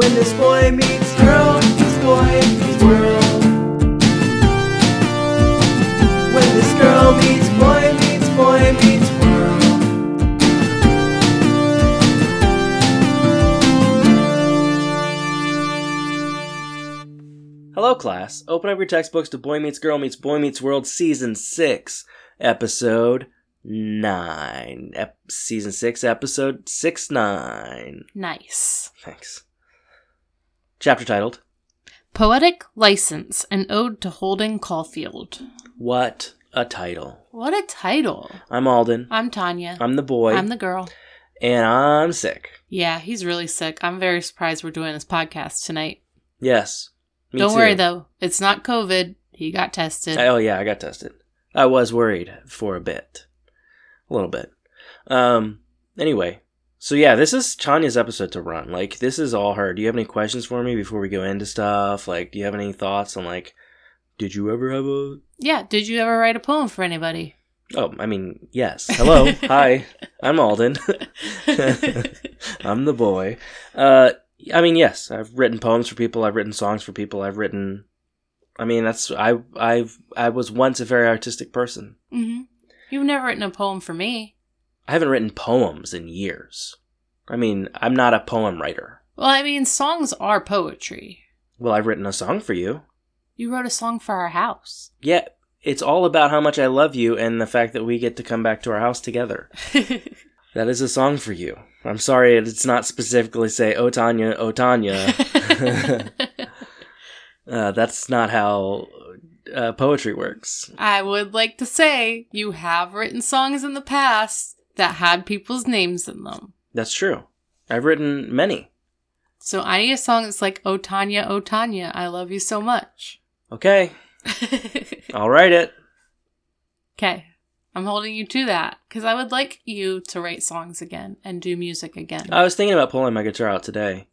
When this boy meets girl, this boy meets world. When this girl meets boy meets boy meets world. Hello, class. Open up your textbooks to Boy Meets Girl Meets Boy Meets World Season 6, Episode 9. Ep- season 6, Episode 6 9. Nice. Thanks. Chapter titled, Poetic License, an ode to Holden Caulfield. What a Title. What a title. I'm Alden. I'm Tanya. I'm the boy. I'm the girl. and I'm sick. Yeah, he's really sick. I'm very surprised we're doing this podcast tonight. Yes. Me Don't too. worry though, it's not COVID. He got tested. Oh, yeah, I got tested. I was worried for a bit. A little bit. Um, anyway. So yeah, this is Tanya's episode to run. Like, this is all her. Do you have any questions for me before we go into stuff? Like, do you have any thoughts on like, did you ever have a? yeah, did you ever write a poem for anybody? Oh, I mean, yes. Hello, hi. I'm Alden. I'm the boy. Uh, I mean, yes. I've written poems for people. I've written songs for people. I've written. I mean, that's I. I've. I was once a very artistic person. hmm You've never written a poem for me. I haven't written poems in years. I mean, I'm not a poem writer. Well, I mean, songs are poetry. Well, I've written a song for you. You wrote a song for our house. Yeah, it's all about how much I love you and the fact that we get to come back to our house together. That is a song for you. I'm sorry it's not specifically say, oh Tanya, oh Tanya. uh, that's not how uh, poetry works. I would like to say you have written songs in the past that had people's names in them. That's true. I've written many. So I need a song that's like, Oh Tanya, oh Tanya, I love you so much. Okay, I'll write it. okay. I'm holding you to that because I would like you to write songs again and do music again. I was thinking about pulling my guitar out today.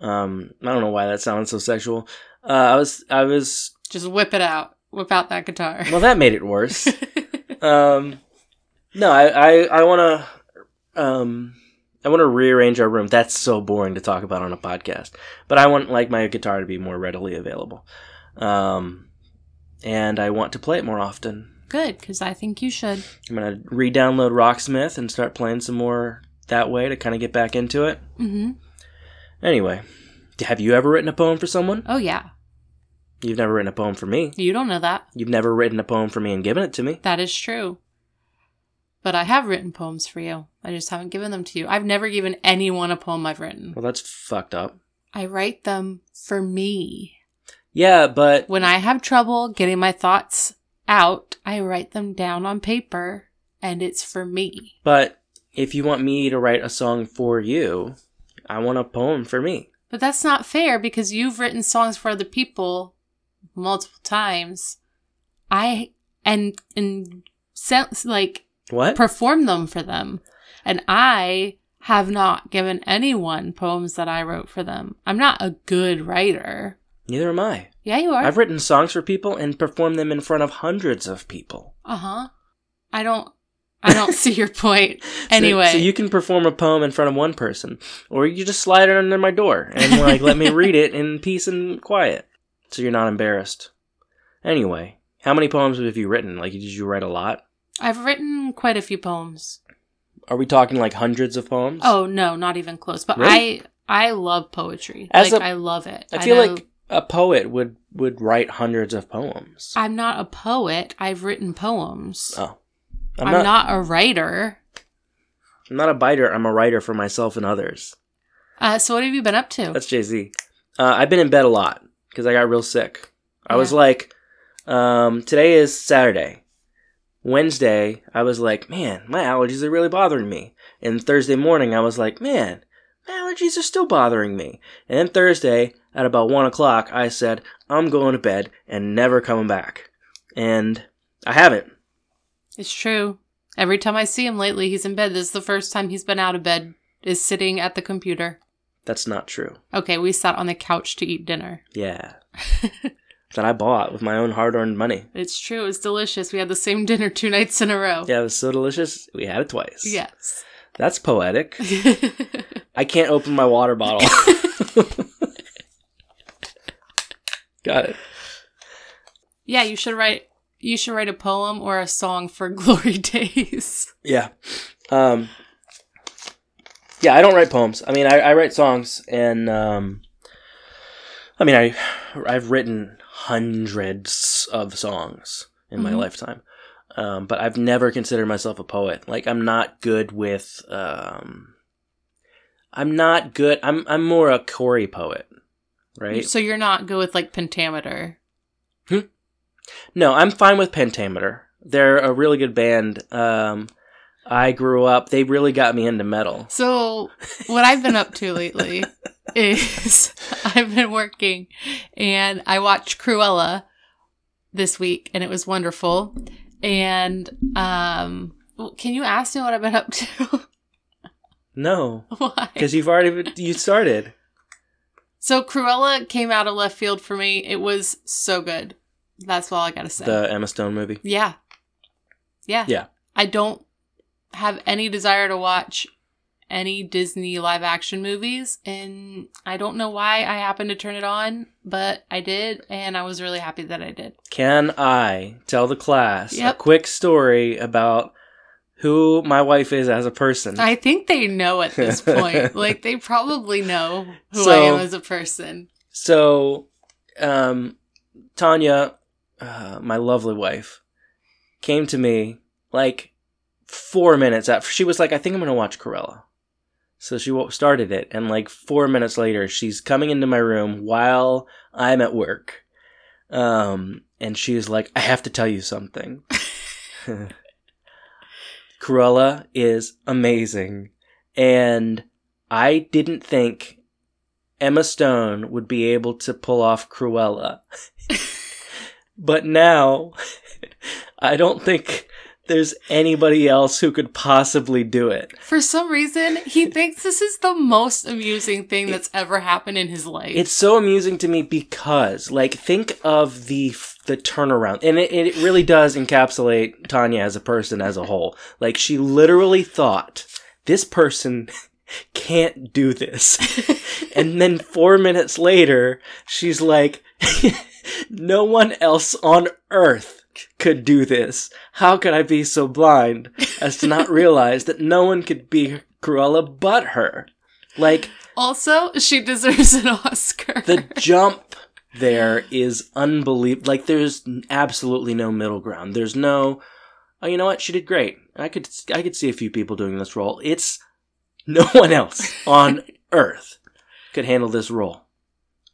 Um, I don't know why that sounds so sexual. Uh, I was, I was. Just whip it out. Whip out that guitar. Well, that made it worse. um, no, I, I, I want to, um, I want to rearrange our room. That's so boring to talk about on a podcast. But I want like my guitar to be more readily available. Um, and I want to play it more often. Good, because I think you should. I'm gonna re-download Rocksmith and start playing some more that way to kind of get back into it. Mm-hmm. Anyway, have you ever written a poem for someone? Oh, yeah. You've never written a poem for me. You don't know that. You've never written a poem for me and given it to me. That is true. But I have written poems for you. I just haven't given them to you. I've never given anyone a poem I've written. Well, that's fucked up. I write them for me. Yeah, but When I have trouble getting my thoughts out, I write them down on paper and it's for me. but if you want me to write a song for you, I want a poem for me. But that's not fair because you've written songs for other people multiple times. I and and sense like What? perform them for them. And I have not given anyone poems that I wrote for them. I'm not a good writer. Neither am I. Yeah, you are. I've written songs for people and performed them in front of hundreds of people. Uh huh. I don't. I don't see your point. So- Anyway, so, you can perform a poem in front of one person, or you just slide it under my door and like let me read it in peace and quiet, so you're not embarrassed. Anyway, how many poems have you written? Like, did you write a lot? I've written quite a few poems. Are we talking like hundreds of poems? Oh no, not even close. But Really? I I love poetry. As like a- I love it. I feel know- like a poet would would write hundreds of poems. I'm not a poet. I've written poems. oh, I'm, I'm, not, not, a writer. I'm not a biter. I'm a writer for myself and others. Uh, so what have you been up to? That's Jay Z. Uh, I've been in bed a lot because I got real sick. I was like, um, today is Saturday. Wednesday, I was like, man, my allergies are really bothering me. And Thursday morning, I was like, man, my allergies are still bothering me. And then Thursday, at about one o'clock, I said, I'm going to bed and never coming back. And I haven't. It's true. Every time I see him lately, he's in bed. This is the first time he's been out of bed. Is sitting at the computer. That's not true. Okay, we sat on the couch to eat dinner. Yeah. that I bought with my own hard earned money. It's true. It was delicious. We had the same dinner two nights in a row. Yeah, it was so delicious. We had it twice. Yes. That's poetic. I can't open my water bottle. Got it. Yeah, you should write. You should write a poem or a song for Glory Days. Yeah. Um, yeah, I don't write poems. I mean, I, I write songs, and um, I mean, I I've written hundreds of songs in my Mhm. lifetime, um, but I've never considered myself a poet. Like, I'm not good with. Um, I'm not good. I'm I'm more a Corey poet, right? So you're not good with like pentameter. No, I'm fine with Pentameter. They're a really good band. Um, I grew up. They really got me into metal. So what I've been up to lately is I've been working and I watched Cruella this week and it was wonderful. And um can you ask me what I've been up to? No, Why? because you've already you started. So Cruella came out of left field for me. It was so good. That's all I gotta say. The Emma Stone movie. yeah. Yeah. Yeah. I don't have any desire to watch any Disney live action movies and I don't know why I happened to turn it on, but I did and I was really happy that I did. Can I tell the class Yep. a quick story about who my wife is as a person? I think they know at this point. like they probably know who I am as a person. So, um, Tanya, uh, my lovely wife, came to me like four minutes after she was like, "I think I'm gonna watch Cruella." So she started it, and like four minutes later, she's coming into my room while I'm at work, um, and she's like, "I have to tell you something." Cruella is amazing, and I didn't think Emma Stone would be able to pull off Cruella. but now, I don't think there's anybody else who could possibly do it. For some reason, he thinks this is the most amusing thing that's ever happened in his life. It's so amusing to me because, like, think of the the turnaround, and it, it really does encapsulate Tanya as a person as a whole. Like, she literally thought this person can't do this, and then four minutes later, she's like, no one else on earth could do this. How could I be so blind as to not realize that no one could be Cruella but her? Like, also, she deserves an Oscar. the jump there is unbelievable. Like there's absolutely no middle ground. There's no, oh, you know what? She did great. I could I could see a few people doing this role. It's no one else on earth could handle this role,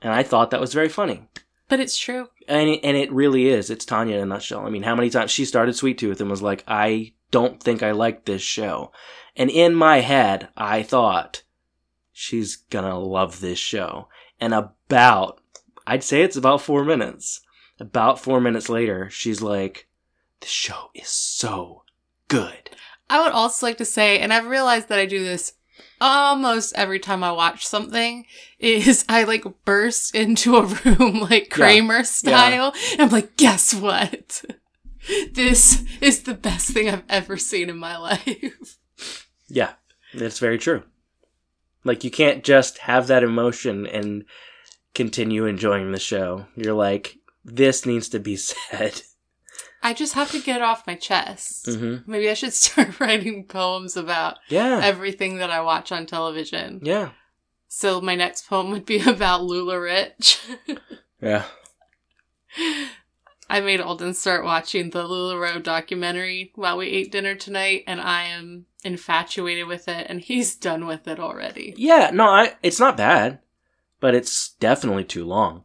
and I thought that was very funny. But it's true. And it, and it really is. It's Tanya in a nutshell. I mean, how many times she started Sweet Tooth and was like, I don't think I like this show. And in my head, I thought, she's gonna love this show. And about, I'd say it's about four minutes. About four minutes later, she's like, this show is so good. I would also like to say, and I've realized that I do this almost every time I watch something, is I like burst into a room like Kramer style. And I'm like, guess what? This is the best thing I've ever seen in my life. Yeah, that's very true. Like, you can't just have that emotion and continue enjoying the show. You're like, this needs to be said. I just have to get it off my chest. hmm Maybe I should start writing poems about Yeah. everything that I watch on television. Yeah. So my next poem would be about LuLaRich. Yeah. I made Alden start watching the Lula LuLaRoe documentary while we ate dinner tonight, and I am infatuated with it, and he's done with it already. Yeah, no, I it's not bad, but it's definitely too long.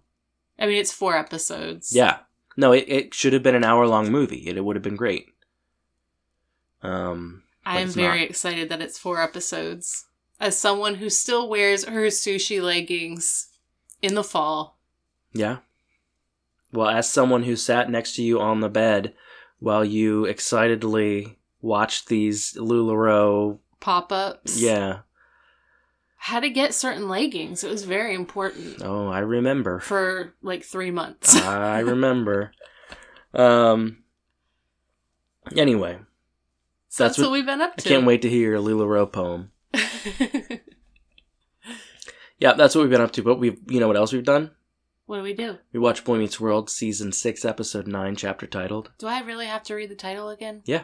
I mean, it's four episodes. Yeah. No, it, it should have been an hour long movie. It, it would have been great. Um I am very not. excited that it's four episodes. As someone who still wears her sushi leggings in the fall, Yeah. Well, as someone who sat next to you on the bed while you excitedly watched these LuLaRoe, pop ups. yeah. How to get certain leggings. It was very important Oh, I remember. for like three months. I remember. Um. Anyway, so that's that's what, what- we've been up I to. can't wait to hear your LuLaRoe poem. Yeah, that's what we've been up to. But we've, you know, what else we've done? What do we do? We watch Boy Meets World season six, episode nine, chapter titled. Do I really have to read the title again? Yeah.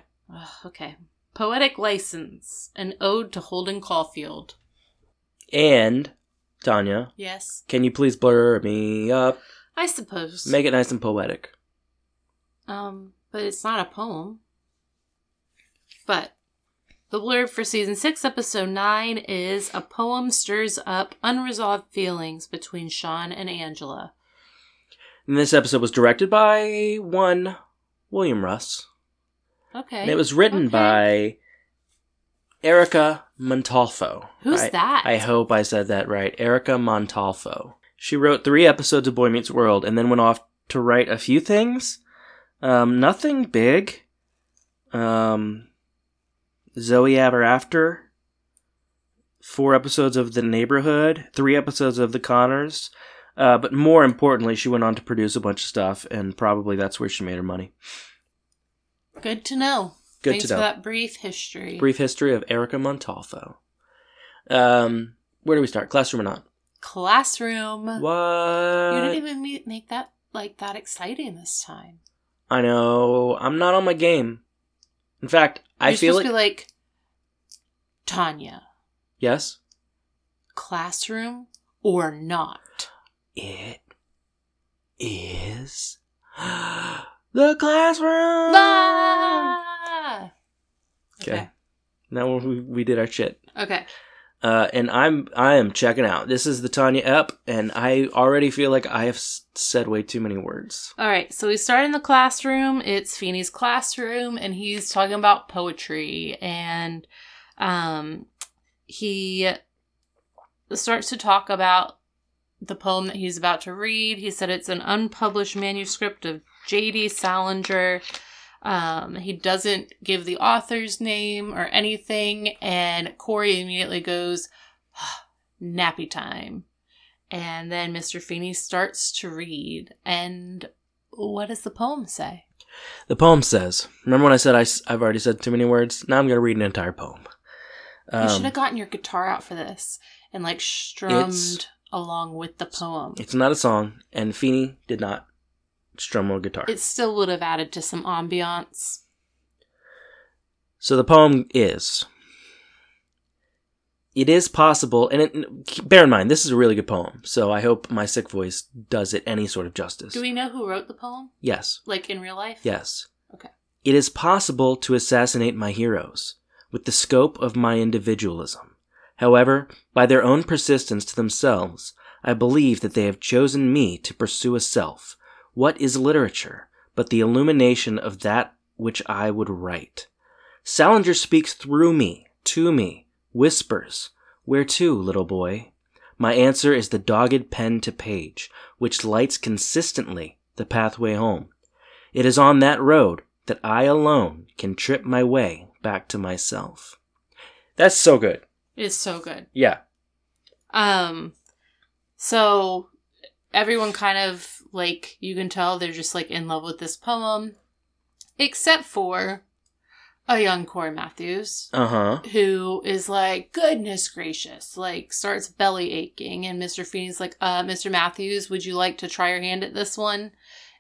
Okay. Poetic License, an ode to Holden Caulfield. And Tanya, Yes, can you please blur me up? I suppose. Make it nice and poetic. Um, but it's not a poem. But the blurb for season six, episode nine is a poem stirs up unresolved feelings between Sean and Angela. And this episode was directed by one William Russ. Okay. And it was written Okay. by Erica Montolfo. Who's I- that? I hope I said that right. Erica Montolfo. She wrote three episodes of Boy Meets World and then went off to write a few things. Um, nothing big. Um, Zoe Ever After. Four episodes of The Neighborhood. Three episodes of The Connors. Uh, but more importantly, she went on to produce a bunch of stuff, and probably that's where she made her money. Good to know. Good Thanks to know. for that brief history. Brief history of Erica Montolfo. Um, where do we start? Classroom or not? Classroom. What? You didn't even me- make that like that exciting this time. I know. I'm not on my game. In fact, I You're feel supposed like like Tanya. yes, Classroom or not? it is the classroom. Okay. Now we, we did our shit. Okay. Uh, and I'm I am checking out. This is the Tanya Ep, and I already feel like I have s- said way too many words. All right. So we start in the classroom. It's Feeney's classroom, and he's talking about poetry, and um, he starts to talk about the poem that he's about to read. He said it's an unpublished manuscript of J.D. Salinger. Um, he doesn't give the author's name or anything, and Corey immediately goes, "Nappy time." And then Mr. Feeney starts to read. And what does the poem say? The poem says, "Remember when I said I, have already said too many words? Now I'm going to read an entire poem." you should Um, have gotten your guitar out for this and like strummed along with the poem. it's not a song, and Feeney did not strum or guitar. It still would have added to some ambiance. So the poem is It is possible, and it, bear in mind, this is a really good poem, so I hope my sick voice does it any sort of justice. Do we know who wrote the poem? yes, Like in real life? yes. Okay. It is possible to assassinate my heroes with the scope of my individualism. However, by their own persistence to themselves, I believe that they have chosen me to pursue a self. What is literature but the illumination of that which I would write? Salinger speaks through me, to me, whispers, Where to, little boy? My answer is the dogged pen to page, which lights consistently the pathway home. It is on that road that I alone can trip my way back to myself. That's so good. It is so good. Yeah. Um, so everyone kind of like you can tell they're just like in love with this poem, except for a young Corey Matthews Uh huh. who is like, goodness gracious, like starts belly aching, and Mr. Feeney's like, uh, Mr. Matthews, would you like to try your hand at this one?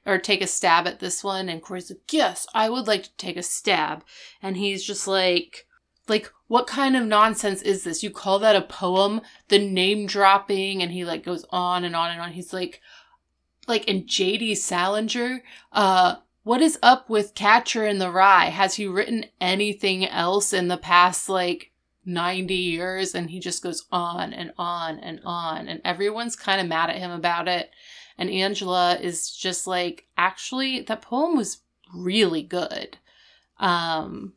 Or take a stab at this one? And Corey's like, Yes, I would like to take a stab. And he's just like, like, what kind of nonsense is this? You call that a poem? The name dropping, and he like goes on and on and on. He's like, like in J.D. Salinger, uh, what is up with Catcher in the Rye? Has he written anything else in the past like 90 years? And he just goes on and on and on. And everyone's kind of mad at him about it. And Angela is just like, actually, that poem was really good. Um,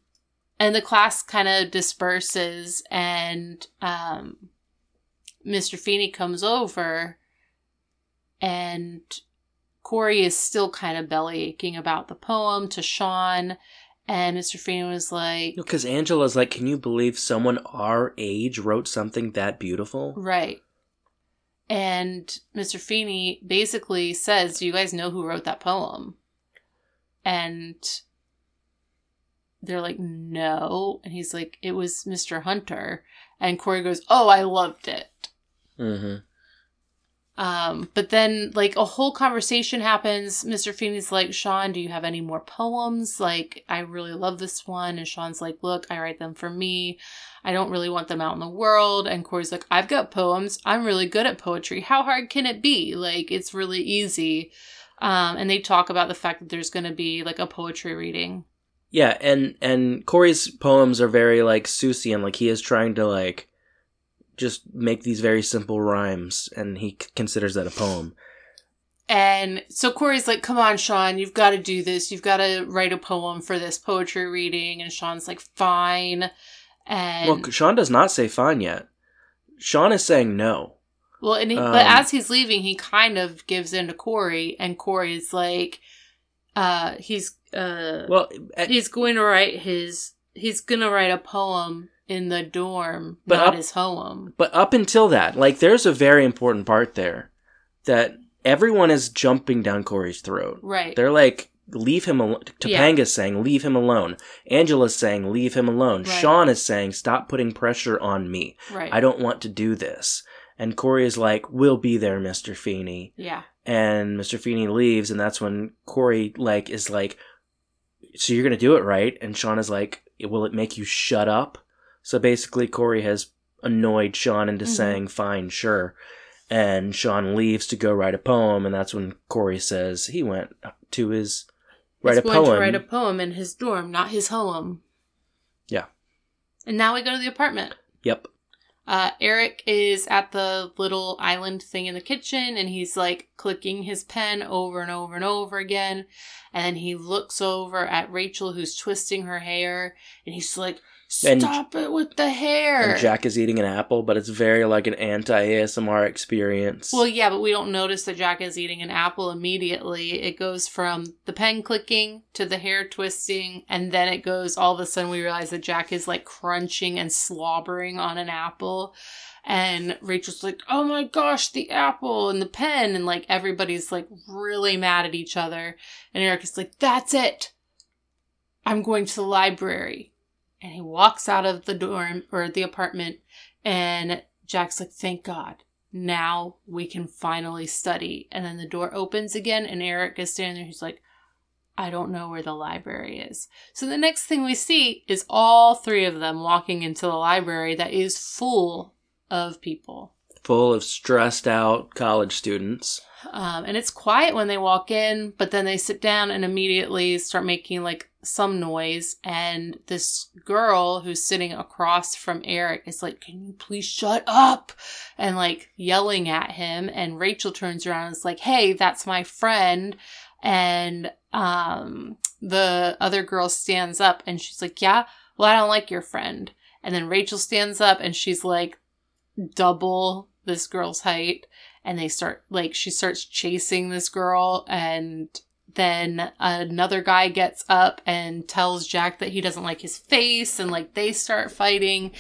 and the class kind of disperses, and um, Mr. Feeney comes over, and Corey is still kind of belly aching about the poem to Sean. And Mr. Feeney was like, Because Angela's like, can you believe someone our age wrote something that beautiful? Right. And Mr. Feeney basically says, Do you guys know who wrote that poem? And they're like, No. And he's like, It was Mr. Hunter. And Corey goes, Oh, I loved it. Mm-hmm. Um, but then like a whole conversation happens. Mr. Feeney's like, Sean, do you have any more poems? Like, I really love this one. And Sean's like, look, I write them for me. I don't really want them out in the world. And Corey's like, I've got poems. I'm really good at poetry. How hard can it be? Like, it's really easy. Um, and they talk about the fact that there's going to be like a poetry reading. Yeah, and and Corey's poems are very like Seussian. Like he is trying to like just make these very simple rhymes, and he c- considers that a poem. And so Corey's like, come on, Sean, you've got to do this. You've got to write a poem for this poetry reading. And Sean's like, fine. And Well, Sean does not say fine yet. Sean is saying no. Well, and he, Um, but as he's leaving, he kind of gives in to Corey, and Corey's like, uh, he's uh, Well, at- he's going to write his, he's gonna write a poem in the dorm, But not up- his home. But up until that, like, there's a very important part there that everyone is jumping down Corey's throat. Right. They're like, leave him alone. Yeah. Topanga's saying, leave him alone. Angela's saying, leave him alone. Right. Sean is saying, stop putting pressure on me. right. I don't want to do this. And Corey is like, we'll be there, Mr. Feeney. yeah. And Mr. Feeney leaves, and that's when Corey, like, is like, so you're gonna do it, right? And Sean is like, will it make you shut up? So basically, Corey has annoyed Sean into Mhm. saying, fine, sure. And Sean leaves to go write a poem, and that's when Corey says he went to his write he's a going poem. to write a poem in his dorm, not his home. Yeah. And now we go to the apartment. Yep. Uh, Eric is at the little island thing in the kitchen and he's like clicking his pen over and over and over again. And then he looks over at Rachel who's twisting her hair and he's like, And- Stop it with the hair. And Jack is eating an apple, but it's very like an anti ASMR experience. well, yeah, but we don't notice that Jack is eating an apple immediately. It goes from the pen clicking to the hair twisting, and then it goes all of a sudden we realize that Jack is like crunching and slobbering on an apple. And Rachel's like, oh my gosh, the apple and the pen. And like everybody's like really mad at each other. And Eric is like, that's it. I'm going to the library. And he walks out of the dorm or the apartment. And Jack's like, thank God. Now we can finally study. And then the door opens again. And Eric is standing there. He's like, I don't know where the library is. So the next thing we see is all three of them walking into the library that is full of people. Full of stressed out college students. Um, and it's quiet when they walk in, but then they sit down and immediately start making like some noise. And this girl who's sitting across from Eric is like, Can you please shut up? And like yelling at him. And Rachel turns around and is like, Hey, that's my friend. And um, the other girl stands up and she's like, Yeah, well, I don't like your friend. And then Rachel stands up and she's like, double this girl's height and they start like she starts chasing this girl and then another guy gets up and tells Jack that he doesn't like his face and like they start fighting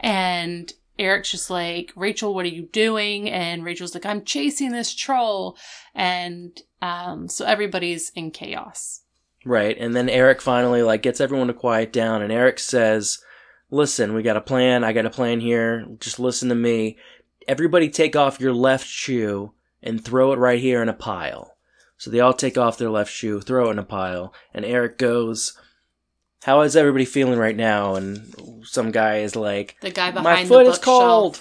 and Eric's just like Rachel what are you doing and Rachel's like I'm chasing this troll and um so everybody's in chaos Right. And then Eric finally like gets everyone to quiet down and Eric says, "Listen, we got a plan. I got a plan here. Just listen to me. Everybody take off your left shoe and throw it right here in a pile." So they all take off their left shoe, throw it in a pile, and Eric goes, "How is everybody feeling right now?" And some guy is like, the guy behind "My the foot is cold."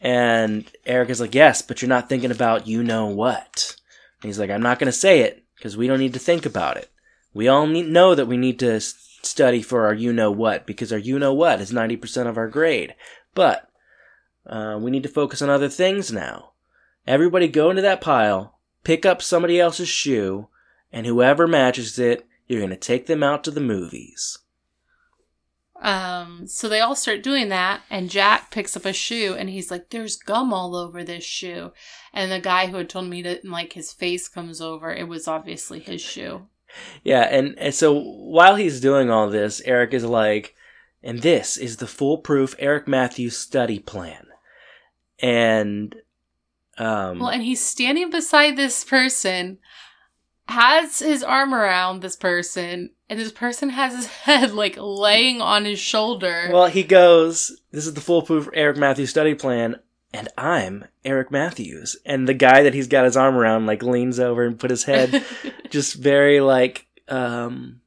And Eric is like, "Yes, but you're not thinking about you know what." And he's like, "I'm not going to say it because we don't need to think about it. We all need, know that we need to study for our you know what because our you know what is 90% of our grade. But uh, we need to focus on other things now. Everybody go into that pile, pick up somebody else's shoe, and whoever matches it, you're going to take them out to the movies. Um, so they all start doing that, and Jack picks up a shoe, and he's like, "There's gum all over this shoe." And the guy who had told me that, like, his face comes over, it was obviously his shoe. Yeah, and, and so while he's doing all this, Eric is like, and this is the foolproof Eric Matthews study plan. And, um, Well, and he's standing beside this person, has his arm around this person, and this person has his head like laying on his shoulder. well, he goes, this is the foolproof Eric Matthews study plan. and I'm Eric Matthews. And the guy that he's got his arm around like leans over and put his head just very like um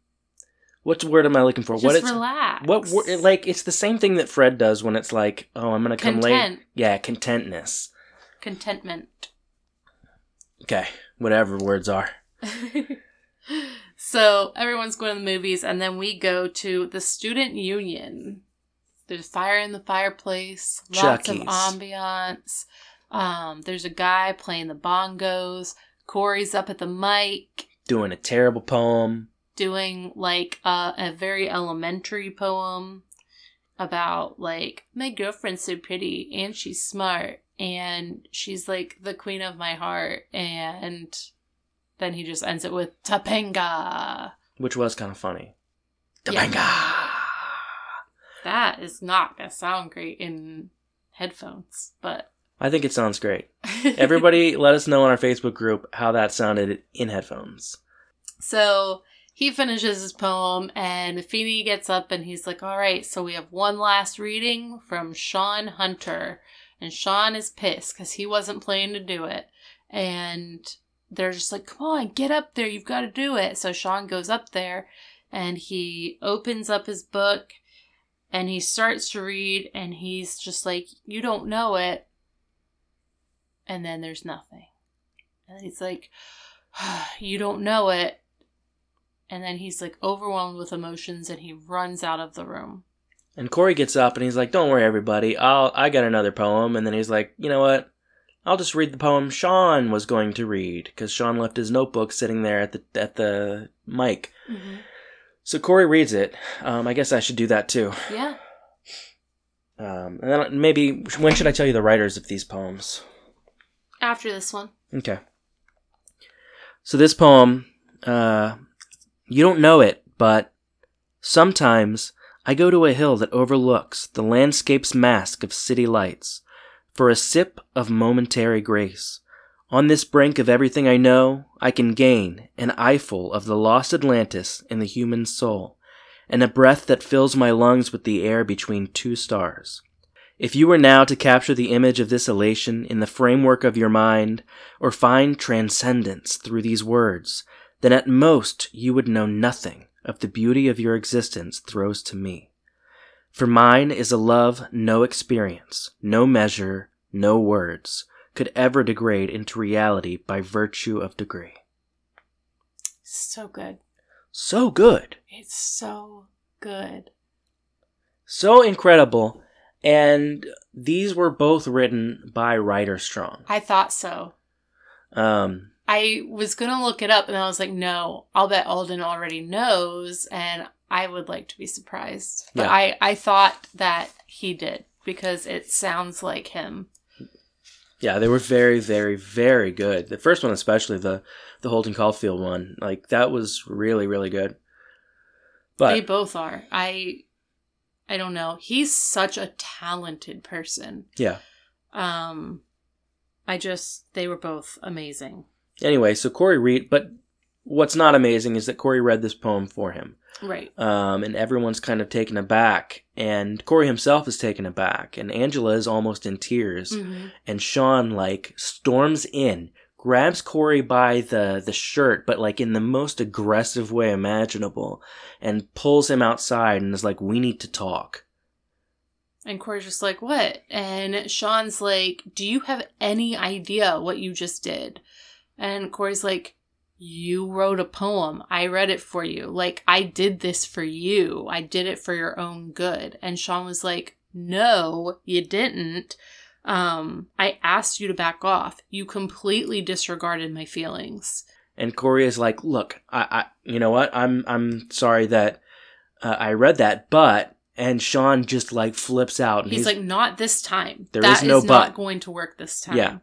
what word am I looking for? Just what it's relax. what wor- like it's the same thing that Fred does when it's like, oh, I'm gonna come late. Yeah, contentness. Contentment. Okay, whatever words are. so everyone's going to the movies, and then we go to the student union. There's fire in the fireplace, lots of ambiance. Um, there's a guy playing the bongos. Corey's up at the mic Doing a terrible poem. Doing like a, a very elementary poem about like my girlfriend's so pretty and she's smart and she's like the queen of my heart and then he just ends it with Topanga. which was kind of funny. Yeah. That is not gonna sound great in headphones, but I think it sounds great. Everybody, let us know on our Facebook group how that sounded in headphones. So he finishes his poem, and Feeney gets up and he's like, All right, so we have one last reading from Sean Hunter. And Sean is pissed because he wasn't planning to do it. And they're just like, Come on, get up there. You've got to do it. So Sean goes up there and he opens up his book and he starts to read, and he's just like, You don't know it. And then there's nothing. And he's like, You don't know it. And then he's like overwhelmed with emotions and he runs out of the room. And Corey gets up and he's like, "Don't worry, everybody. I'll I got another poem." And then he's like, "You know what? I'll just read the poem Sean was going to read because Sean left his notebook sitting there at the at the mic." So Corey reads it. Um, I guess I should do that too. Yeah. Um, and then maybe when should I tell you the writers of these poems? After this one. Okay. So this poem, uh, you don't know it, but sometimes I go to a hill that overlooks the landscape's mask of city lights for a sip of momentary grace. On this brink of everything I know, I can gain an eyeful of the lost Atlantis in the human soul, and a breath that fills my lungs with the air between two stars. If you were now to capture the image of this elation in the framework of your mind, or find transcendence through these words, then at most you would know nothing of the beauty of your existence throws to me. For mine is a love no experience, no measure, no words could ever degrade into reality by virtue of degree. So good. So good. It's so good. So incredible. And these were both written by Ryder Strong. I thought so. Um, I was gonna look it up and I was like, no, I'll bet Alden already knows and I would like to be surprised. But Yeah. I, I thought that he did because it sounds like him. Yeah, they were very, very, very good. The first one, especially the the Holden Caulfield one, like that was really, really good. But they both are. I I don't know. He's such a talented person. yeah. Um I just they were both amazing. Anyway, so Corey read, but what's not amazing is that Corey read this poem for him, Right. um, and everyone's kind of taken aback, and Corey himself is taken aback, and Angela is almost in tears, Mhm. and Sean like storms in, grabs Corey by the the shirt, but like in the most aggressive way imaginable, and pulls him outside and is like, "We need to talk." And Corey's just like, what? And Sean's like, do you have any idea what you just did? And Corey's like, you wrote a poem. I read it for you. Like, I did this for you. I did it for your own good. And Sean was like, no, you didn't. Um, I asked you to back off. You completely disregarded my feelings. And Corey is like, "Look, I, I you know what? I'm I'm sorry that uh, I read that, but." And Sean just like flips out, and He's, like, not this time. There That is no is not going to work this time. Yeah.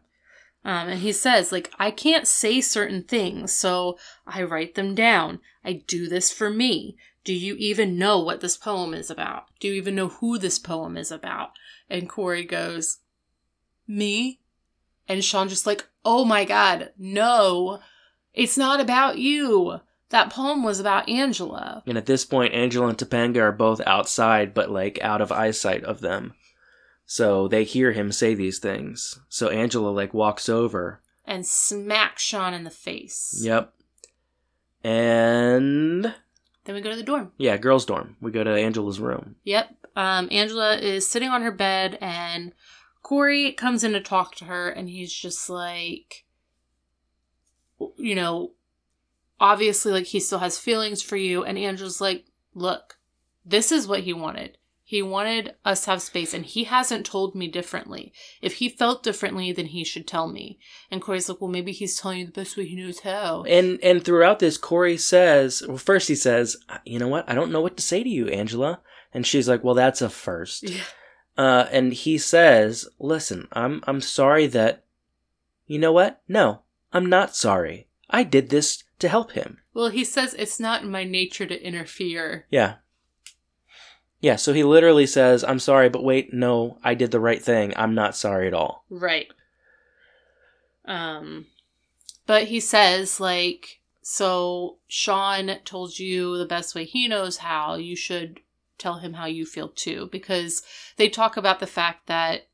Um, and he says, like, I can't say certain things, so I write them down. I do this for me. Do you even know what this poem is about? Do you even know who this poem is about? And Corey goes, Me? And Sean just like, oh my god, no, it's not about you. That poem was about Angela. And at this point, Angela and Topanga are both outside, but like out of eyesight of them. So they hear him say these things. So Angela like walks over. And smacks Sean in the face. Yep. And Then we go to the dorm. yeah, girls' dorm. We go to Angela's room. Yep. Um, Angela is sitting on her bed, and Corey comes in to talk to her, and he's just like, you know, obviously, like he still has feelings for you. And Angela's like, look, this is what he wanted. He wanted us to have space, and he hasn't told me differently. If he felt differently, then he should tell me. And Corey's like, well, maybe he's telling you the best way he knows how. And and throughout this, Corey says, well, first he says, you know what? I don't know what to say to you, Angela. And she's like, well, that's a first. Yeah. Uh, and he says, listen, I'm I'm sorry that. You know what? No, I'm not sorry. I did this to help him. Well, he says it's not in my nature to interfere. Yeah. Yeah, so he literally says, I'm sorry, but wait, no, I did the right thing. I'm not sorry at all. Right. Um, but he says, like, so Sean told you the best way he knows how. You should tell him how you feel too. Because they talk about the fact that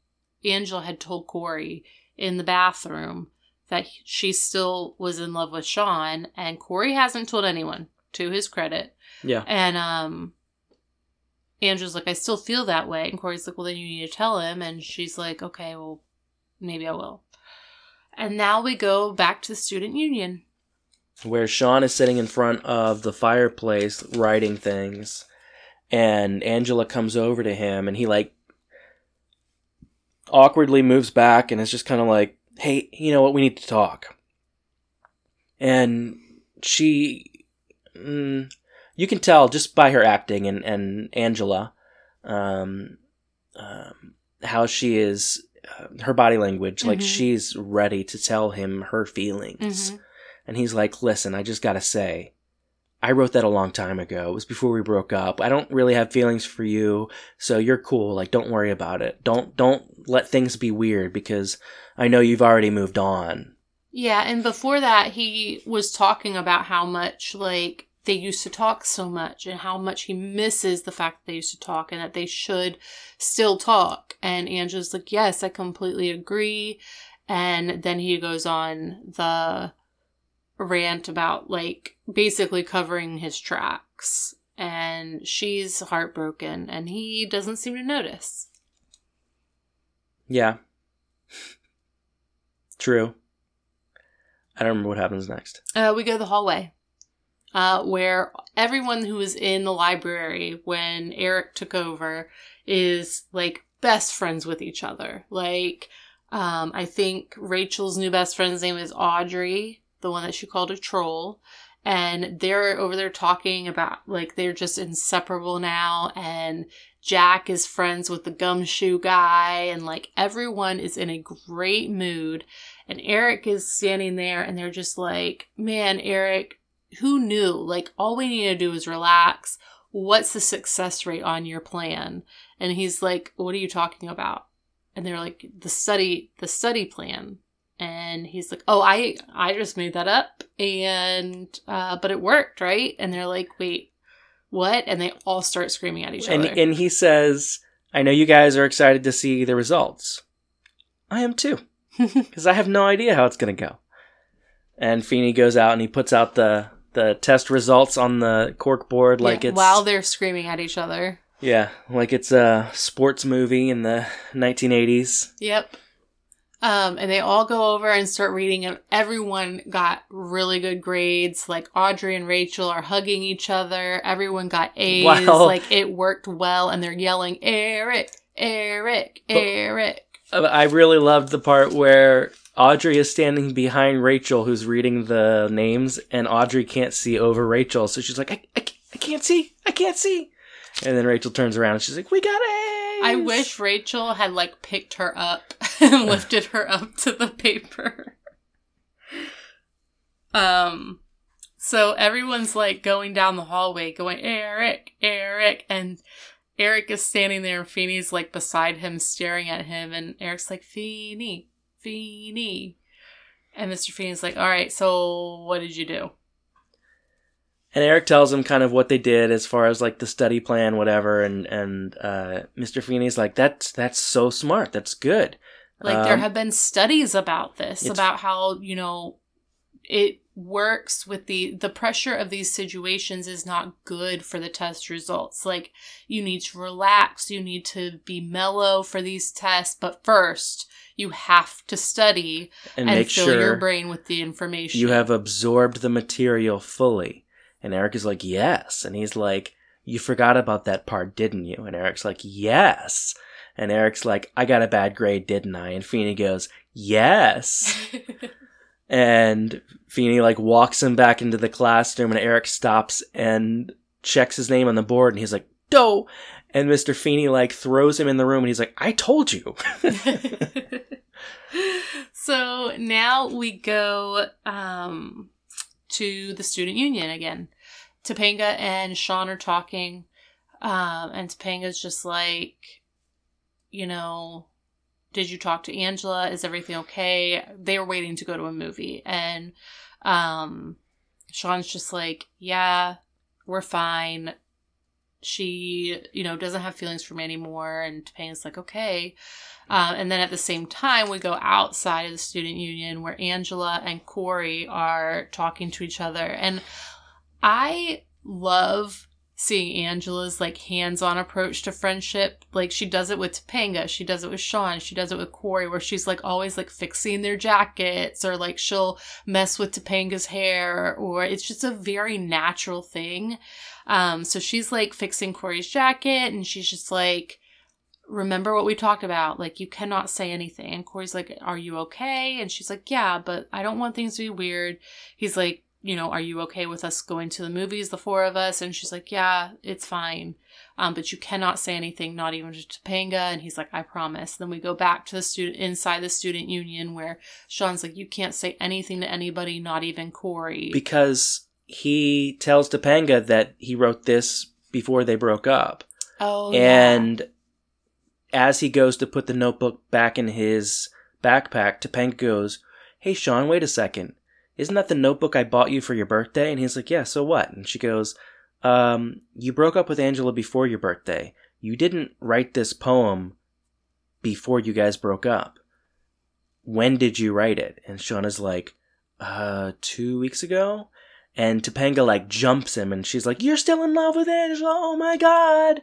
Angela had told Corey in the bathroom that she still was in love with Sean, and Corey hasn't told anyone, to his credit. Yeah. And um Andrew's like, I still feel that way. And Corey's like, Well then you need to tell him. And she's like, Okay, well, maybe I will. And now we go back to the student union. Where Sean is sitting in front of the fireplace writing things, and Angela comes over to him, and he, like, awkwardly moves back and is just kind of like, hey, you know what? We need to talk. And she, mm, you can tell just by her acting and, and Angela, um, um, how she is, uh, her body language, like Mhm. she's ready to tell him her feelings. Mhm. And he's like, listen, I just gotta say, I wrote that a long time ago. It was before we broke up. I don't really have feelings for you, so you're cool. Like, don't worry about it. Don't don't let things be weird because I know you've already moved on. Yeah, and before that, he was talking about how much, like, they used to talk so much and how much he misses the fact that they used to talk and that they should still talk. And Angela's like, Yes, I completely agree. And then he goes on the rant about, like, basically covering his tracks. And she's heartbroken, and he doesn't seem to notice. Yeah. True. I don't remember what happens next. Uh, we go to the hallway, uh, where everyone who was in the library when Eric took over is like best friends with each other. Like, um, I think Rachel's new best friend's name is Audrey, the one that she called a troll. And they're over there talking about like they're just inseparable now. And Jack is friends with the gumshoe guy. And like everyone is in a great mood. And Eric is standing there and they're just like, man, Eric, who knew? Like, all we need to do is relax. What's the success rate on your plan? And he's like, what are you talking about? And they're like, the study, the study plan. And he's like, oh, I, I just made that up. And, uh, but it worked, right? And they're like, wait, what? And they all start screaming at each And other. and he says, "I know you guys are excited to see the results. I am too, because I have no idea how it's gonna go." And Feeney goes out and he puts out the the test results on the cork board like Yeah, it's while they're screaming at each other. yeah, like it's a sports movie in the 1980s. Yep. Um, and they all go over and start reading, and everyone got really good grades. Like Audrey and Rachel are hugging each other. Everyone got A's. Wow. Like it worked well, and they're yelling, Eric, Eric, Eric. I really loved the part where Audrey is standing behind Rachel, who's reading the names, and Audrey can't see over Rachel, so she's like, "I, I, I can't see, I can't see." And then Rachel turns around and she's like, "We got A's." I wish Rachel had like picked her up and lifted her up to the paper. Um so everyone's like going down the hallway going Eric, Eric and Eric is standing there and Feeney's like beside him staring at him and Eric's like Feeney, Feeney. And Mr. Feeney's like, "All right, so what did you do?" And Eric tells him kind of what they did as far as like the study plan, whatever. And and uh, Mr. Feeney's like, "That's that's so smart. That's good." Like there Um, have been studies about this, about how, you know, it works with the the pressure of these situations is not good for the test results. Like you need to relax, you need to be mellow for these tests, but first you have to study and, and, make fill sure your brain with the information. you have absorbed the material fully. And Eric is like, "Yes." And he's like, "You forgot about that part, didn't you?" And Eric's like, "Yes." And Eric's like, "I got a bad grade, didn't I?" And Feeny goes, "Yes." and Feeny like walks him back into the classroom and Eric stops and checks his name on the board and he's like, Doe and Mr. Feeny like throws him in the room and he's like, I told you. so now we go um, to the student union again. Topanga and Sean are talking, um, and Topanga's just like, you know, did you talk to Angela? Is everything okay? They were waiting to go to a movie, and um, Sean's just like, yeah, we're fine. She, you know, doesn't have feelings for me anymore, and Topanga's like, okay. Um, and then at the same time, we go outside of the student union where Angela and Corey are talking to each other. And I love seeing Angela's like hands-on approach to friendship. Like she does it with Topanga, she does it with Sean, she does it with Corey, where she's like always like fixing their jackets, or like she'll mess with Topanga's hair, or it's just a very natural thing. Um, so she's like fixing Corey's jacket, and she's just like, remember what we talked about. Like, you cannot say anything. And Corey's like, Are you okay? And she's like, Yeah, but I don't want things to be weird. He's like, You know, are you okay with us going to the movies, the four of us? And she's like, Yeah, it's fine. Um, but you cannot say anything, not even to Topanga. And he's like, I promise. Then we go back to the student inside the student union where Sean's like, You can't say anything to anybody, not even Corey. because he tells Topanga that he wrote this before they broke up. oh, yeah. and as he goes to put the notebook back in his backpack, Topanga goes, Hey Sean, wait a second. Isn't that the notebook I bought you for your birthday? And he's like, Yeah, so what? And she goes, Um, you broke up with Angela before your birthday. You didn't write this poem before you guys broke up. When did you write it? And Sean is like, Uh, two weeks ago? And Topanga like jumps him and she's like, You're still in love with Angela? Oh my god.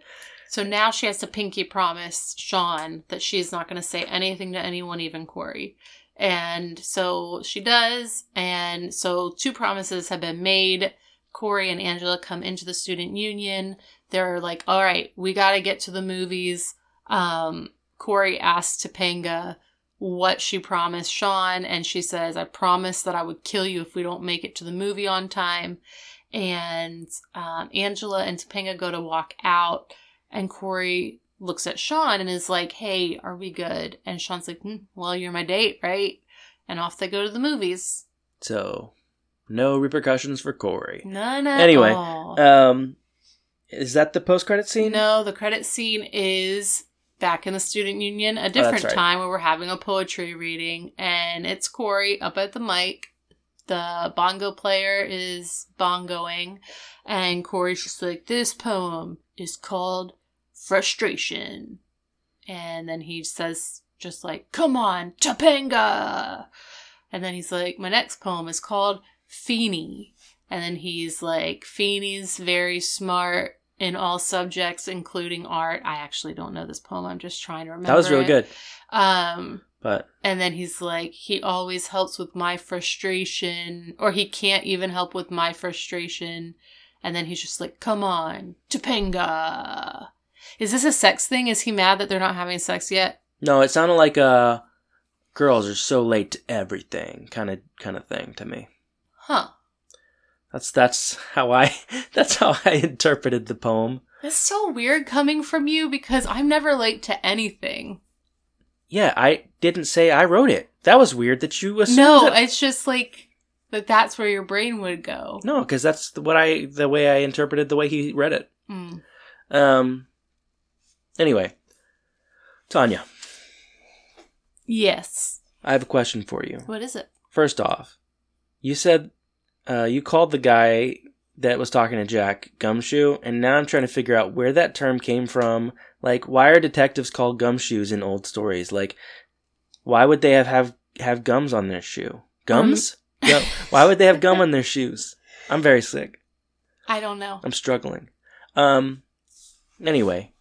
So now she has to pinky promise Sean that she's not going to say anything to anyone, even Corey. And so she does. And so two promises have been made. Corey and Angela come into the student union. They're like, all right, we got to get to the movies. Um, Corey asks Topanga what she promised Sean. And she says, I promised that I would kill you if we don't make it to the movie on time. And um, Angela and Topanga go to walk out. And Corey looks at Sean and is like, Hey, are we good? And Sean's like, hmm, Well, you're my date, right? And off they go to the movies. So, no repercussions for Corey. None at Anyway, all. Um, is that the post credit scene? no, the credit scene is back in the student union, a different right. time where we're having a poetry reading, and it's Corey up at the mic. The bongo player is bongoing, and Corey's just like, This poem is called Frustration. And then he says, just like, Come on, Topanga! And then he's like, My next poem is called Feeny. And then he's like, Feeny's very smart in all subjects, including art. I actually don't know this poem. I'm just trying to remember. that was really it. good. Um, But and then he's like, he always helps with my frustration, or he can't even help with my frustration. And then he's just like, come on, Topanga. Is this a sex thing? Is he mad that they're not having sex yet? no, it sounded like uh, girls are so late to everything kind of kind of thing to me. Huh. That's that's how I that's how I interpreted the poem. That's so weird coming from you because I'm never late to anything. Yeah, I didn't say I wrote it. That was weird that you assumed No, that- it's just like that that's where your brain would go. no, because that's the- what I the way I interpreted the way he read it. Mm. Um. Anyway, Tanya, Yes. I have a question for you. What is it? First off, you said uh, you called the guy that was talking to Jack gumshoe, and now I'm trying to figure out where that term came from. Like, why are detectives called gumshoes in old stories? Like, why would they have have, have gums on their shoe? Gums? Gum- why would they have gum on their shoes? I'm very sick. I don't know. I'm struggling. Um. Anyway,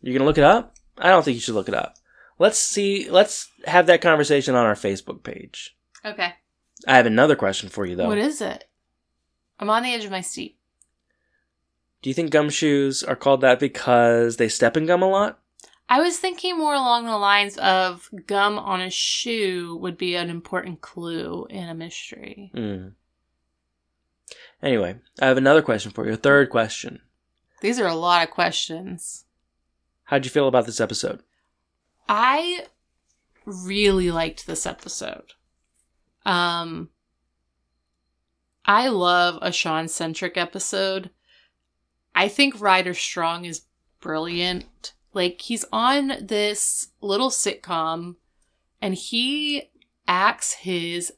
you're gonna look it up. I don't think you should look it up. Let's see. Let's have that conversation on our Facebook page. Okay. I have another question for you though. What is it? I'm on the edge of my seat. Do you think gumshoes are called that because they step in gum a lot? I was thinking more along the lines of gum on a shoe would be an important clue in a mystery. Hmm. Anyway, I have another question for you. A third question. These are a lot of questions. How'd you feel about this episode? I really liked this episode. Um I love a Sean centric episode. I think Ryder Strong is brilliant. Like he's on this little sitcom and he acts his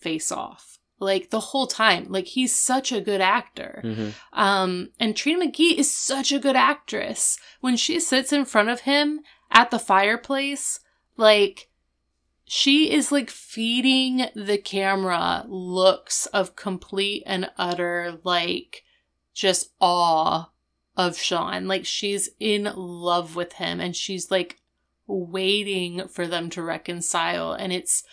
face off. Like the whole time. Like he's such a good actor. Mm-hmm. Um, and Trina McGee is such a good actress. When she sits in front of him at the fireplace, like she is like feeding the camera looks of complete and utter like just awe of Sean. Like she's in love with him and she's like waiting for them to reconcile. And it's,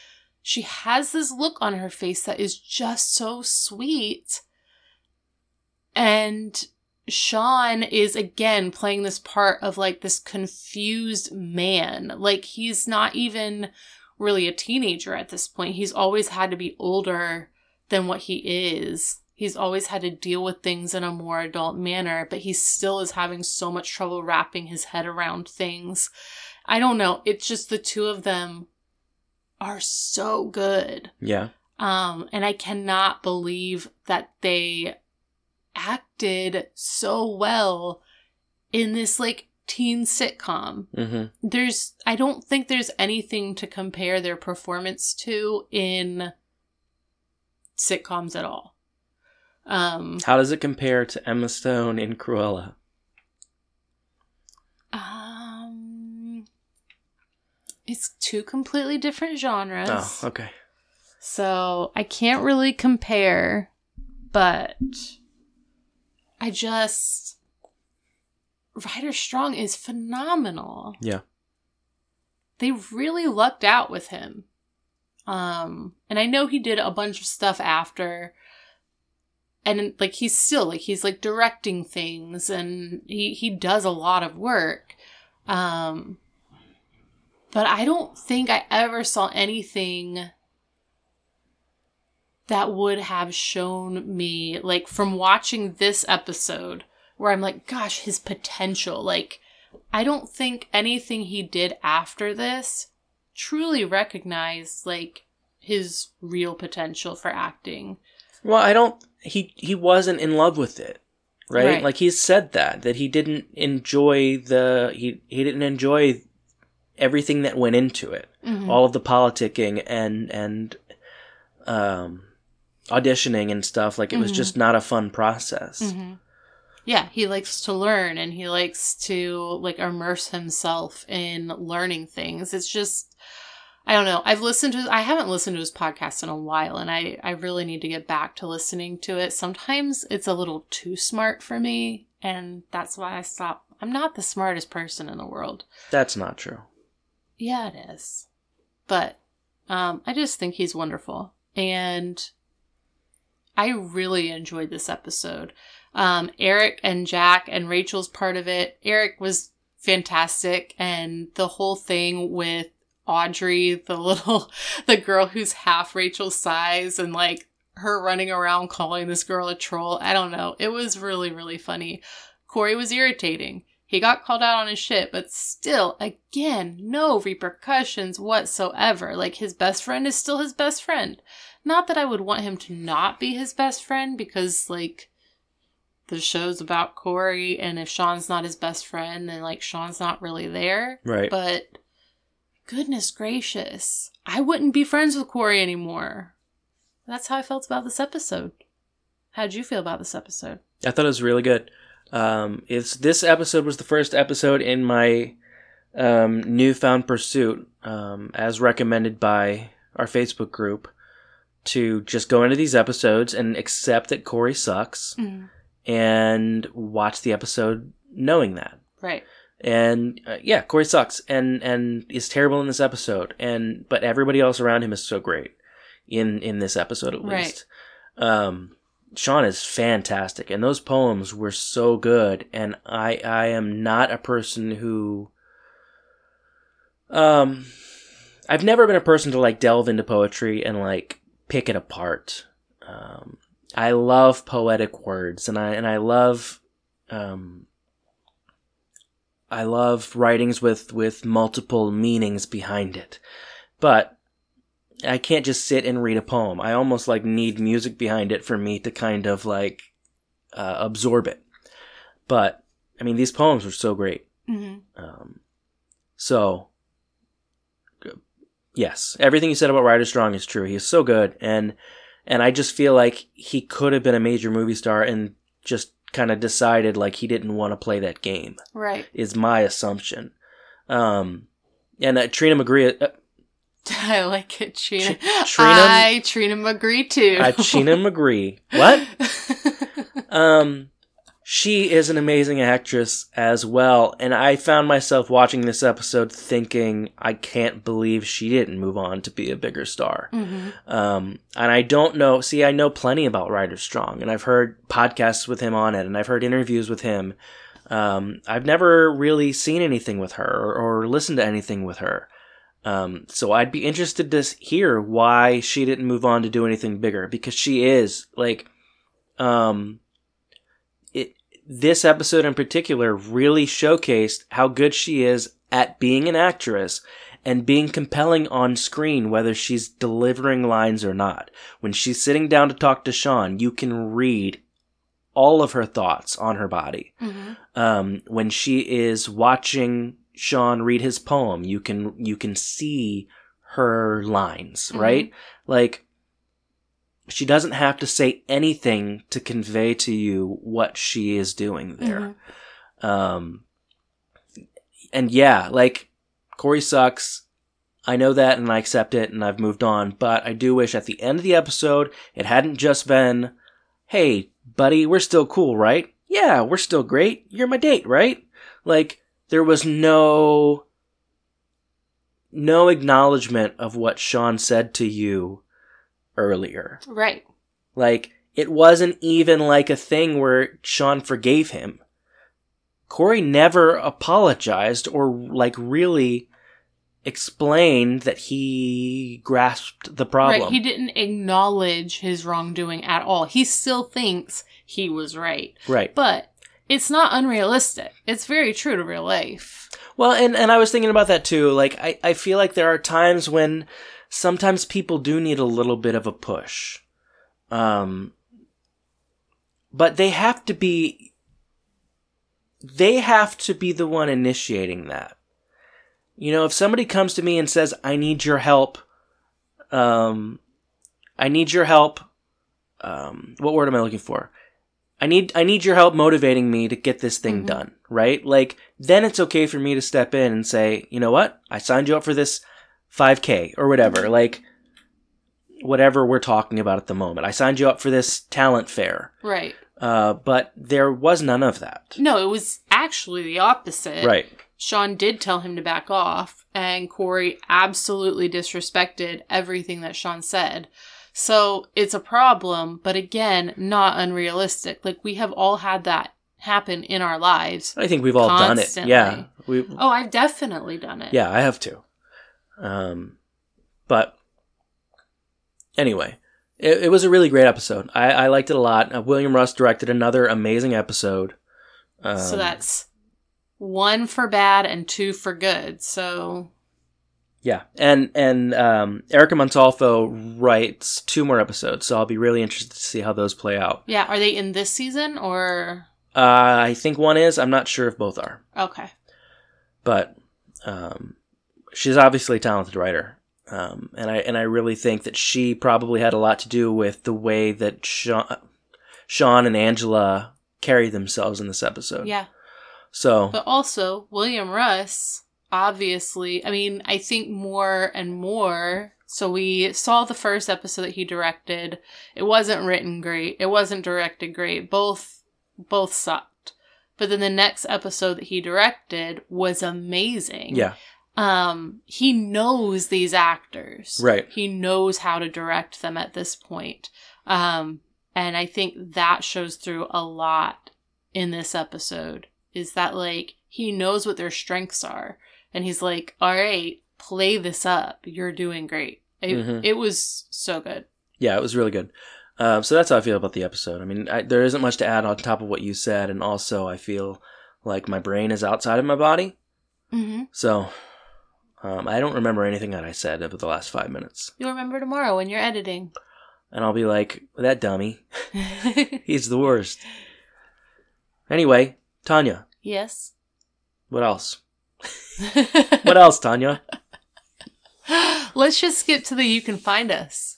she has this look on her face that is just so sweet. And Sean is again playing this part of like this confused man. Like he's not even really a teenager at this point. He's always had to be older than what he is. He's always had to deal with things in a more adult manner, but he still is having so much trouble wrapping his head around things. I don't know. It's just the two of them are so good. Yeah. Um, and I cannot believe that they acted so well in this like teen sitcom. Mm-hmm. There's, I don't think there's anything to compare their performance to in sitcoms at all. Um, How does it compare to Emma Stone in Cruella? um, it's two completely different genres. Oh, okay. So I can't really compare, but I just Ryder Strong is phenomenal. Yeah. They really lucked out with him. Um and I know he did a bunch of stuff after and like he's still like he's like directing things and he he does a lot of work. Um but I don't think I ever saw anything that would have shown me like from watching this episode where I'm like gosh his potential like I don't think anything he did after this truly recognized like his real potential for acting. Well, I don't. He he wasn't in love with it, right? Right. Like he's said that that he didn't enjoy the he he didn't enjoy everything that went into it, Mhm. all of the politicking and and um auditioning and stuff. Like it was Mhm. just not a fun process. hmm Yeah, he likes to learn and he likes to like immerse himself in learning things. It's just I don't know. I've listened to I haven't listened to his podcast in a while and I I really need to get back to listening to it. Sometimes it's a little too smart for me and that's why I stop. I'm not the smartest person in the world. That's not true. Yeah, it is. But um, I just think he's wonderful. And I really enjoyed this episode. Um, Eric and Jack and Rachel's part of it. Eric was fantastic. And the whole thing with Audrey, the little, the girl who's half Rachel's size and like her running around calling this girl a troll. I don't know. It was really, really funny. Corey was irritating. He got called out on his shit, but still, again, no repercussions whatsoever. Like, his best friend is still his best friend. Not that I would want him to not be his best friend, because, like, the show's about Corey, and if Sean's not his best friend, then, like, Sean's not really there. Right. But, goodness gracious, I wouldn't be friends with Corey anymore. That's how I felt about this episode. How'd you feel about this episode? I thought it was really good. Um, it's this episode was the first episode in my um, newfound pursuit, um, as recommended by our Facebook group, to just go into these episodes and accept that Corey sucks and watch the episode knowing that. Right. And uh, yeah, Corey sucks and and is terrible in this episode, and but everybody else around him is so great in in this episode at Right. least. Um, Sean is fantastic, and those poems were so good. And I I am not a person who um I've never been a person to like delve into poetry and like pick it apart. Um, I love poetic words, and I and I love um, I love writings with with multiple meanings behind it, but I can't just sit and read a poem. I almost like need music behind it for me to kind of like uh, absorb it. But I mean, these poems were so great. Mm-hmm. Um, so, yes, everything you said about Ryder Strong is true. He is so good, and and I just feel like he could have been a major movie star and just kind of decided like he didn't want to play that game. Right. Is my assumption. Um, and uh, Trina McGree, uh, I like it, Trina. Tr- Trina- I Trina McGree too. uh, Trina McGree, what? Um, she is an amazing actress as well, and I found myself watching this episode thinking, I can't believe she didn't move on to be a bigger star. Mhm. Um, and I don't know. See, I know plenty about Ryder Strong, and I've heard podcasts with him on it, and I've heard interviews with him. Um, I've never really seen anything with her or, or listened to anything with her. Um, so I'd be interested to hear why she didn't move on to do anything bigger because she is like, um, it. This episode in particular really showcased how good she is at being an actress and being compelling on screen, whether she's delivering lines or not. When she's sitting down to talk to Sean, you can read all of her thoughts on her body. Mhm. Um, when she is watching Sean read his poem, you can you can see her lines, Mhm. right? Like she doesn't have to say anything to convey to you what she is doing there. Mhm. Um, and yeah, like Corey sucks. I know that and I accept it and I've moved on, but I do wish at the end of the episode it hadn't just been, hey, buddy, we're still cool, right? Yeah, we're still great. You're my date, right? Like, there was no, no acknowledgement of what Sean said to you earlier. Right. Like, it wasn't even like a thing where Sean forgave him. Corey never apologized or, like, really explained that he grasped the problem. Right. He didn't acknowledge his wrongdoing at all. He still thinks he was right. right. But it's not unrealistic. It's very true to real life. Well, and, and I was thinking about that too. Like, I, I feel like there are times when sometimes people do need a little bit of a push. Um, but they have to be, they have to be the one initiating that. You know, if somebody comes to me and says, I need your help, um, I need your help, um, what word am I looking for? I need I need your help motivating me to get this thing Mhm. done, right? Like then it's okay for me to step in and say, "You know what? I signed you up for this 5k or whatever." Like whatever we're talking about at the moment. I signed you up for this talent fair. Right. Uh, but there was none of that. No, it was actually the opposite. Right. Sean did tell him to back off, and Corey absolutely disrespected everything that Sean said. So it's a problem, but again, not unrealistic. Like we have all had that happen in our lives. I think we've all done it. Yeah. We Oh, I've definitely done it. Yeah, I have too. Um, but anyway, it, it was a really great episode. I, I liked it a lot. Uh, William Russ directed another amazing episode. Um, So that's one for bad and two for good. So yeah, and and um, Erica Montolfo writes two more episodes, so I'll be really interested to see how those play out. yeah, are they in this season or Uh, I think one is. I'm not sure if both are, okay? but um, she's obviously a talented writer. Um, and I and I really think that she probably had a lot to do with the way that Sean Sean and Angela carry themselves in this episode. Yeah. So But also, William Russ, obviously, I mean, I think more and more. So we saw the first episode that he directed. It wasn't written great. It wasn't directed great. Both both sucked. But then the next episode that he directed was amazing. yeah, Um he knows these actors. Right. He knows how to direct them at this point. Um and I think that shows through a lot in this episode is that like he knows what their strengths are and he's like all right play this up you're doing great it, Mhm. it was so good yeah, it was really good. Um, so that's how I feel about the episode. I mean, I, there isn't much to add on top of what you said, and also I feel like my brain is outside of my body. mm-hmm. So um, I don't remember anything that I said over the last five minutes, you'll remember tomorrow when you're editing and I'll be like, "That dummy, he's the worst." Anyway, Tanya, yes what else? What else, Tanya? let's just skip to the you can find us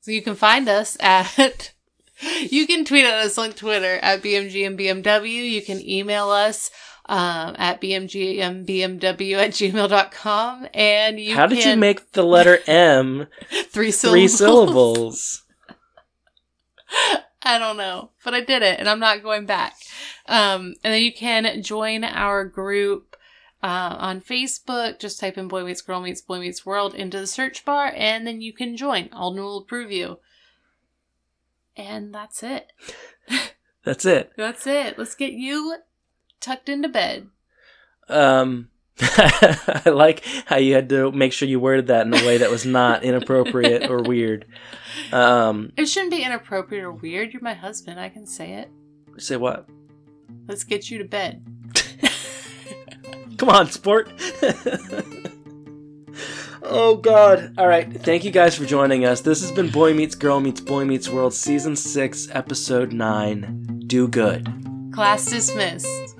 so you can find us at you can tweet at us on twitter at bmg and bmw you can email us um, at bmgmbmw at gmail.com and you How did you make the letter M three syllables three syllables? I don't know, but I did it and I'm not going back. Um, and then you can join our group uh, on Facebook. Just type in Boy Meets Girl Meets Boy Meets World into the search bar and then you can join. Alden will approve you. And that's it. That's it. That's it. Let's get you tucked into bed. Um, I like how you had to make sure you worded that in a way that was not inappropriate or weird. Um, It shouldn't be inappropriate or weird. You're my husband. I can say it. say what? Let's get you to bed. Come on, sport. oh God! All right, thank you guys for joining us. This has been Boy Meets Girl Meets Boy Meets World, Season Six, Episode Nine. Do good. Class dismissed.